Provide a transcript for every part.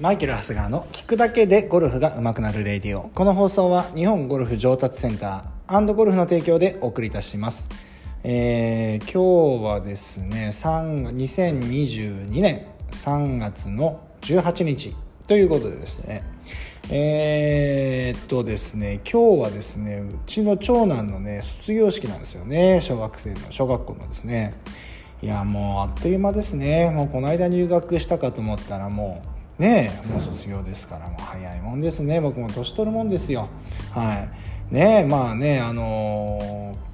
マイケル・ハスガーの聞くだけでゴルフが上手くなるレディオ。この放送は日本ゴルフ上達センターゴルフの提供でお送りいたします、えー、今日はですね2022年3月の18日ということでですね。えー、っとですね今日はですねうちの長男のね卒業式なんですよね。小学生の小学校のですね。いやもうあっという間ですね。もうこの間入学したかと思ったらもうねもう卒業ですからもう早いもんですね。僕も年取るもんですよ。はい。ねまあねあのー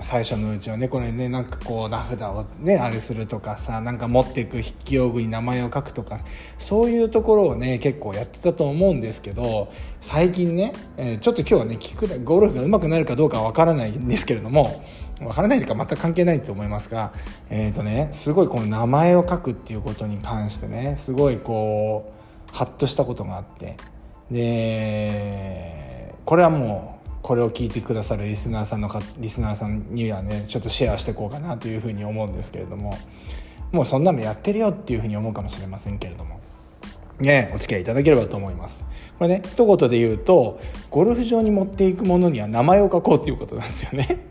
最初のうちはねこれねなんかこう名札をねあれするとかさなんか持っていく筆記用具に名前を書くとかそういうところをね結構やってたと思うんですけど最近ね、えー、ちょっと今日はね聞くゴルフが上手くなるかどうかは分からないんですけれども分からないというか全く関係ないと思いますがえ、ー、とねすごいこの名前を書くっていうことに関してねすごいこうハッとしたことがあってでこれはもうこれを聞いてくださるリスナーさんのかリスナーさんにはねちょっとシェアしていこうかなというふうに思うんですけれどももうそんなのやってるよっていうふうに思うかもしれませんけれども。ねお付き合いいただければと思います。これね一言で言うとゴルフ場に持っていくものには名前を書こうっていうことなんですよね。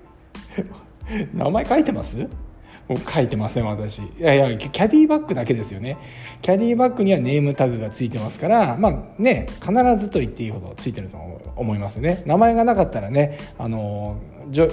名前書いてます？書いてません私。いやいやキャディバッグだけですよね。キャディバッグにはネームタグがついてますからまあね必ずと言っていいほどついてると思いますね。名前がなかったらねあの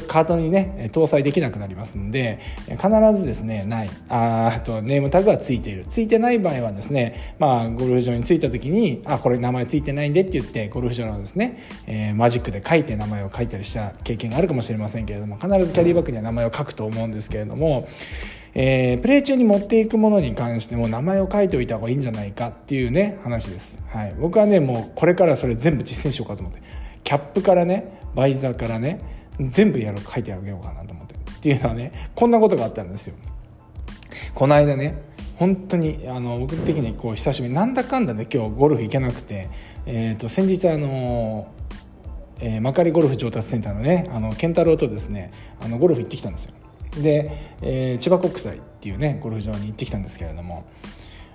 カートにね搭載できなくなりますんで必ずですねない。あとネームタグがついている。ついてない場合はですねまあゴルフ場に着いた時にあこれ名前ついてないんでって言ってゴルフ場のですね、えー、マジックで書いて名前を書いたりした経験があるかもしれませんけれども必ずキャディバッグには名前を書くと思うんですけれどもえー、プレイ中に持っていくものに関しても名前を書いておいた方がいいんじゃないかっていうね話です、はい、僕はねもうこれからそれ全部実践しようかと思って。キャップからねバイザーからね全部やろう書いてあげようかなと思って。っていうのはねこんなことがあったんですよ。この間ね本当にあの僕的にこう久しぶりなんだかんだ、ね、今日ゴルフ行けなくて、えー、と先日あのえー、幕張ゴルフ上達センターのねあの健太郎とですねあのゴルフ行ってきたんですよ。で、えー、千葉国際っていうねゴルフ場に行ってきたんですけれども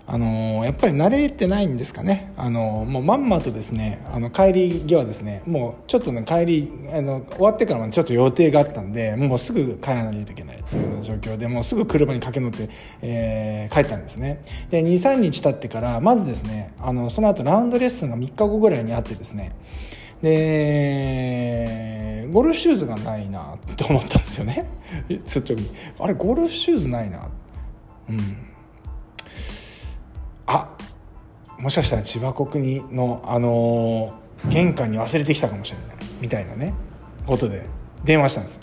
あのー、やっぱり慣れてないんですかね、あのー、もうまんまとですねあの帰り際ですねもうちょっとね帰りあの終わってからもちょっと予定があったんでもうすぐ帰らないといけないというような状況でもうすぐ車に駆け乗って、えー、帰ったんですね。で23日経ってからまずですねあのその後ラウンドレッスンが3日後ぐらいにあってですねでゴルフシューズがないなって思ったんですよね。率直に。あれゴルフシューズないな。うん。あもしかしたら千葉国にのあのー、玄関に忘れてきたかもしれない。みたいなね。ことで電話したんです。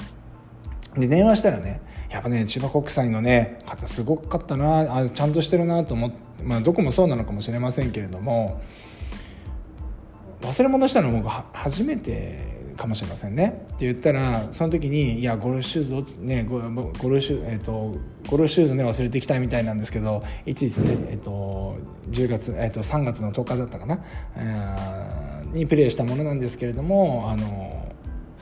で電話したらねやっぱね千葉国際のね方すごかったなあちゃんとしてるなと思ってまあどこもそうなのかもしれませんけれども忘れ物したの僕初めてかもしれませんね。って言ったらその時に「いやゴルフシューズをねゴゴルフシュ、えーと、ゴルフシューズね忘れてきたいみたいなんですけどいついつね、えーと、10月、えーと、3月の10日だったかな、えー、にプレーしたものなんですけれどもあの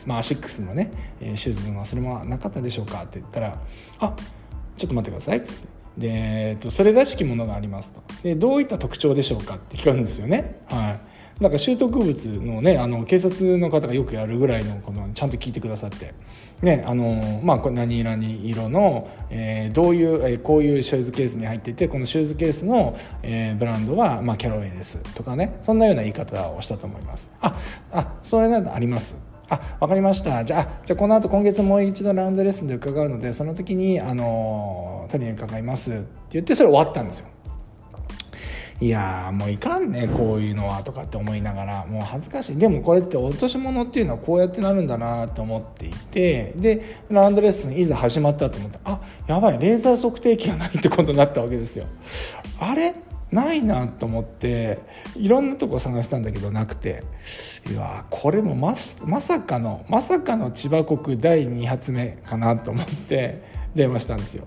まあアシックスのねシューズの忘れ物はなかったでしょうか？って言ったら「あちょっと待ってください」っつって。で、えー、とそれらしきものがありますと。でどういった特徴でしょうか？って聞かれるんですよね。はい。なんか習得物のねあの警察の方がよくやるぐらいのこのちゃんと聞いてくださって。ねあのまあ、これ何色の、えー、どういう、えー、こういうシューズケースに入っててこのシューズケースの、えー、ブランドは、まあ、キャロウェイです。とかねそんなような言い方をしたと思います。ああそれなどあります。あ分かりました。じゃあじゃあこの後今月もう一度ラウンドレッスンで伺うのでその時にあの取りに伺います。って言ってそれ終わったんですよ。いやもういかんねこういうのはとかって思いながらもう恥ずかしいでもこれって落とし物っていうのはこうやってなるんだなと思っていてでランドレッスンいざ始まったと思ってあやばいレーザー測定器がないってことになったわけですよ。あれ？ないなと思っていろんなとこ探したんだけどなくていやこれもままさかのまさかの千葉国第2発目かなと思って電話したんですよ。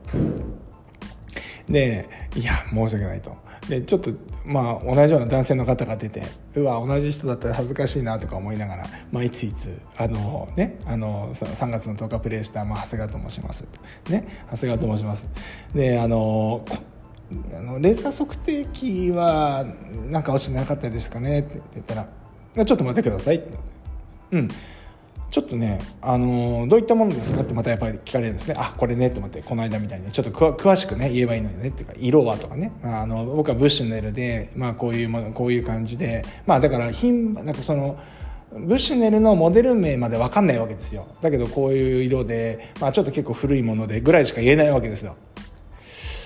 でいや申し訳ないと。でちょっとまあ同じような男性の方が出てうわ同じ人だったら恥ずかしいなとか思いながら、まあ、いついつあのねあの3月の10日プレイした、まあ、長谷川と申します。ね長谷川と申します。であのあのレーザー測定器はなんか落ちてなかったですかね？って言ったら「ちょっと待ってください」って。うん。ちょっとね、あのどういったものですかってまたやっぱり聞かれるんですね。あこれねと思ってこの間みたいにちょっと詳しくね言えばいいのよねって。いうか色はとかね、あの僕はブッシュネルで、まあ、こういうものこういう感じで。まあだから品なんかそのブッシュネルのモデル名まで分かんないわけですよ。だけどこういう色で、まあ、ちょっと結構古いものでぐらいしか言えないわけですよ。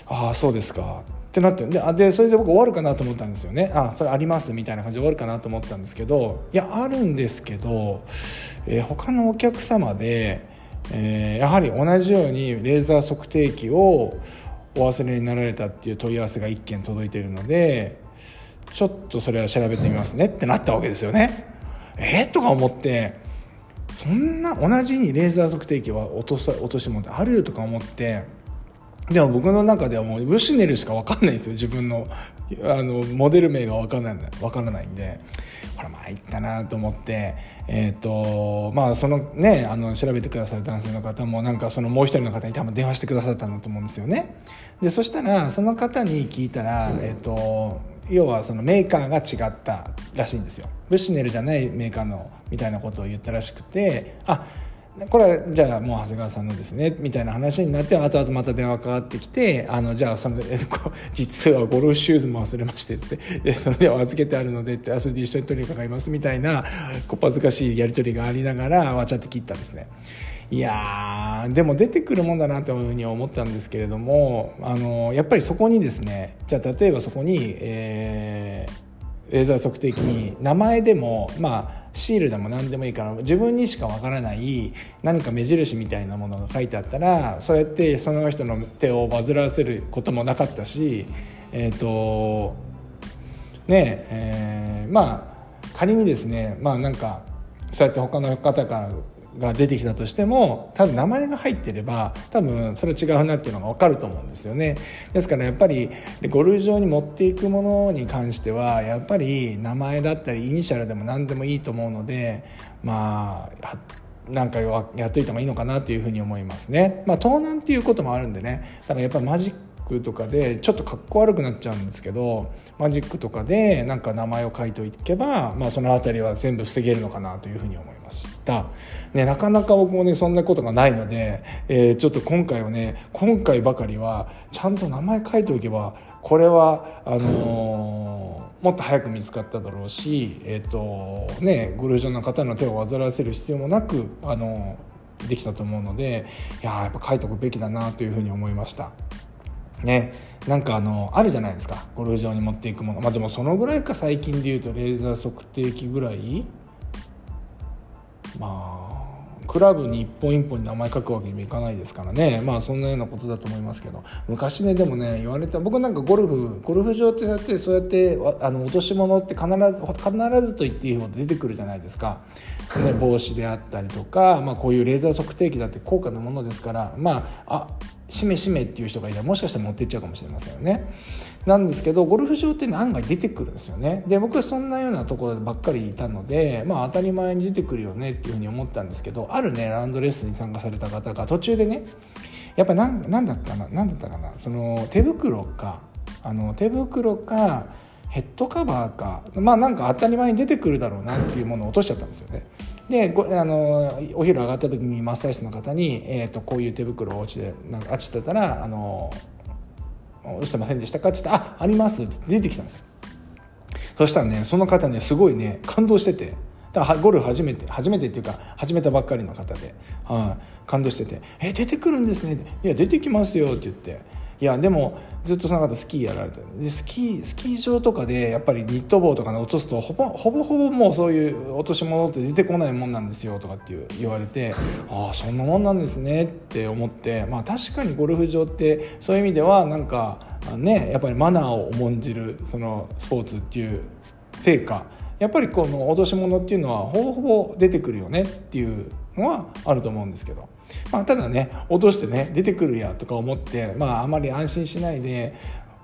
ああそうですか。ってなってであでそれで僕終わるかなと思ったんですよねあそれありますみたいな感じで終わるかなと思ったんですけどいやあるんですけど、えー、他のお客様で、えー、やはり同じようにレーザー測定器をお忘れになられたっていう問い合わせが1件届いているのでちょっとそれは調べてみますねってなったわけですよね。えー、とか思ってそんな同じにレーザー測定器は落と落とし物ってあるとか思って。でも僕の中ではもうブシュネルしか分かんないんですよ。自分のあのモデル名が分からない分からないんで。これ参ったなと思ってえっ、ー、とまあそのねあの調べてくださる男性の方もなんかそのもう一人の方に多分電話してくださったんだと思うんですよね。でそしたらその方に聞いたら、えっ、ー、と要はそのメーカーが違ったらしいんですよ。ブシュネルじゃないメーカーのみたいなことを言ったらしくてあっこれはじゃあもう長谷川さんのですねみたいな話になって後々また電話かかってきてあのじゃあその実はゴルフシューズも忘れましてってでそれでは預けてあるのでってそれで一緒に取りにかかりますみたいなこっぱずかしいやり取りがありながらわちゃって切ったんですね。いやでも出てくるもんだなというふうに思ったんですけれどもあのやっぱりそこにですねじゃあ例えばそこに、えー、レーザー測定器に名前でもまあシールでも何でもいいから自分にしかわからない何か目印みたいなものが書いてあったらそうやってその人の手を煩わせることもなかったしえっ、ー、とねえー、まあ仮にですねまあなんかそうやって他の方からが出てきたとしても多分名前が入ってれば多分それ違うなっていうのが分かると思うんですよねですからやっぱりゴルフ場に持っていくものに関してはやっぱり名前だったりイニシャルでも何でもいいと思うのでまあなんかやっといた方がいいのかなというふうに思いますね。まあ、盗難っていうこともあるんでねだからやっぱりマジックとかでちょっとかっこ悪くなっちゃうんですけどマジックとかでなんか名前を書いておけば、まあ、その辺りは全部防げるのかなというふうに思いました、ね、なかなか僕もねそんなことがないので、えー、ちょっと今回はね今回ばかりはちゃんと名前書いておけばこれはあのー、もっと早く見つかっただろうし、えーとね、ゴルフ場の方の手を煩わせる必要もなく、あのー、できたと思うのでいややっぱ書いておくべきだなというふうに思いました。ね。なんかあのあるじゃないですか。ゴルフ場に持っていくもの。まあでもそのぐらいか最近でいうとレーザー測定器ぐらい。まあクラブに一本一本に名前書くわけにもいかないですからね。まあそんなようなことだと思いますけど。昔ねでもね言われた僕なんかゴルフゴルフ場ってやってそうやってあの落とし物って必ず必ずと言っていいほど出てくるじゃないですか、ね、帽子であったりとか、まあ、こういうレーザー測定器だって高価なものですから。まああしめしめっていう人がいたらもしかしたら持っていっちゃうかもしれませんよね。なんですけどゴルフ場って案外出てくるんですよね。で僕はそんなようなところばっかりいたのでまあ当たり前に出てくるよねっていうふうに思ったんですけどあるねランドレッスンに参加された方が途中でねやっぱ何何だったかな何だったかなその手袋かあの手袋かヘッドカバーかまあなんか当たり前に出てくるだろうなっていうものを落としちゃったんですよね。であのお昼上がった時にマッサージ室の方に、えーと、こういう手袋を落ちてなんか落ちてたらあの「落ちてませんでしたか?」って言った「ああります」って出てきたんですよそしたらねその方ねすごいね感動しててだゴルフ初めて初めてっていうか始めたばっかりの方で、はい、感動してて「え出てくるんですね」いや出てきますよ」って言って。いやでもずっとその方スキーやられてでスキースキー場とかでやっぱりニット帽とかで落とすとほぼほぼほぼもうそういう落とし物って出てこないもんなんですよとかって言われてああそんなもんなんですねって思ってまあ確かにゴルフ場ってそういう意味ではなんかねやっぱりマナーを重んじるそのスポーツっていう成果。やっぱりこの落とし物っていうのはほぼほぼ出てくるよねっていうのはあると思うんですけど。まあ、ただね落としてね出てくるやとか思って、まあ、あまり安心しないで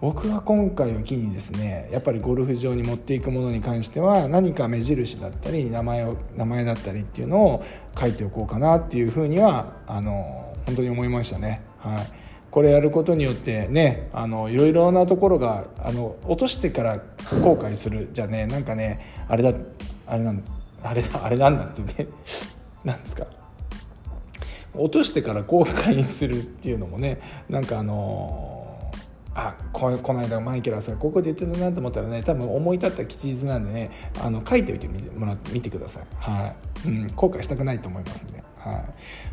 僕は今回を機にですねやっぱりゴルフ場に持っていくものに関しては何か目印だったり名前を名前だったりっていうのを書いておこうかなっていうふうにはあの本当に思いましたね。はいこれやることによってねあのいろいろなところがあの落としてから後悔するじゃねなんかねあれだあれなんあれだあれなんだってねなんですか？落としてから後悔するっていうのもねなんかあのあここの間マイケルはさここで言ってたなと思ったらね多分思い立った吉日なんでねあの書いておいてもらって見てください、はい。うん、後悔したくないと思いますんで、は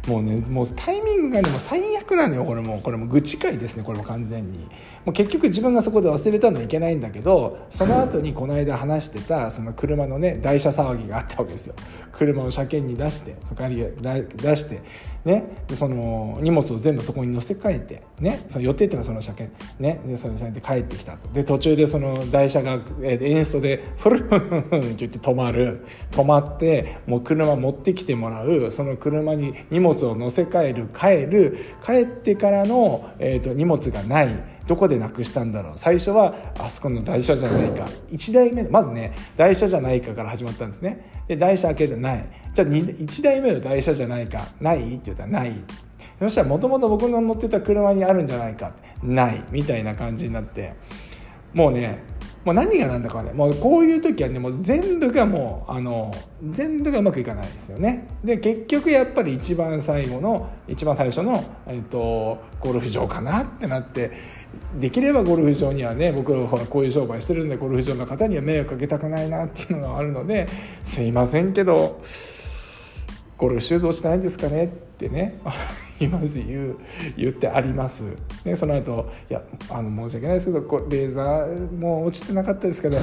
い、もうねもうタイミングがねもう最悪なのよこれもうこれも愚痴会ですねこれも完全に。もう結局自分がそこで忘れたのはいけないんだけどその後にこの間話してたその車のね台車騒ぎがあったわけですよ。車を車検に出してそこに出してね、でその荷物を全部そこに乗せ替えて、ね、その予定っていうのはその車検、ね、でその車で帰ってきたと。で途中でその台車が、えー、エンストでフルフンフンって言って止まる。止まってもう車持ってきてもらう。その車に荷物を乗せ替える帰る。帰ってからの、えーと、荷物がない。どこでなくしたんだろう。最初はあそこの台車じゃないか。1台目まずね台車じゃないかから始まったんですね。で台車開けてない。じゃあ1台目の台車じゃないか。ないって言ったらない。そしたらもともと僕の乗ってた車にあるんじゃないか。ない。みたいな感じになって。もうねもう何が何だかねもうこういう時はねもう全部がもうあの全部がうまくいかないですよね。で結局やっぱり一番最後の一番最初の、えーと、ゴルフ場かなってなってできればゴルフ場にはね僕ほらこういう商売してるんでゴルフ場の方には迷惑かけたくないなっていうのがあるのですいませんけどゴルフシューズ落ちてないんですかねってね 今ず言う言ってあります。でその後いやあの申し訳ないですけどこレーザーも落ちてなかったですけど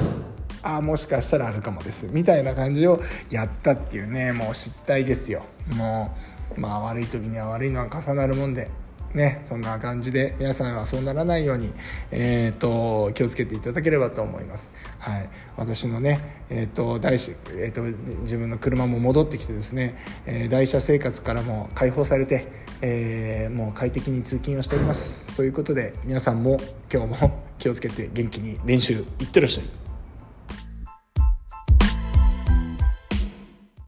ああもしかしたらあるかもですみたいな感じをやったっていうねもう失態ですよ。もうまあ悪い時には悪いのは重なるもんでね、そんな感じで皆さんはそうならないように、えーと、気をつけていただければと思います。はい、私のね、えーと大えーと、自分の車も戻ってきてですね、えー、台車生活からも解放されて、えー、もう快適に通勤をしております。ということで皆さんも今日も気をつけて元気に練習いってらっしゃい。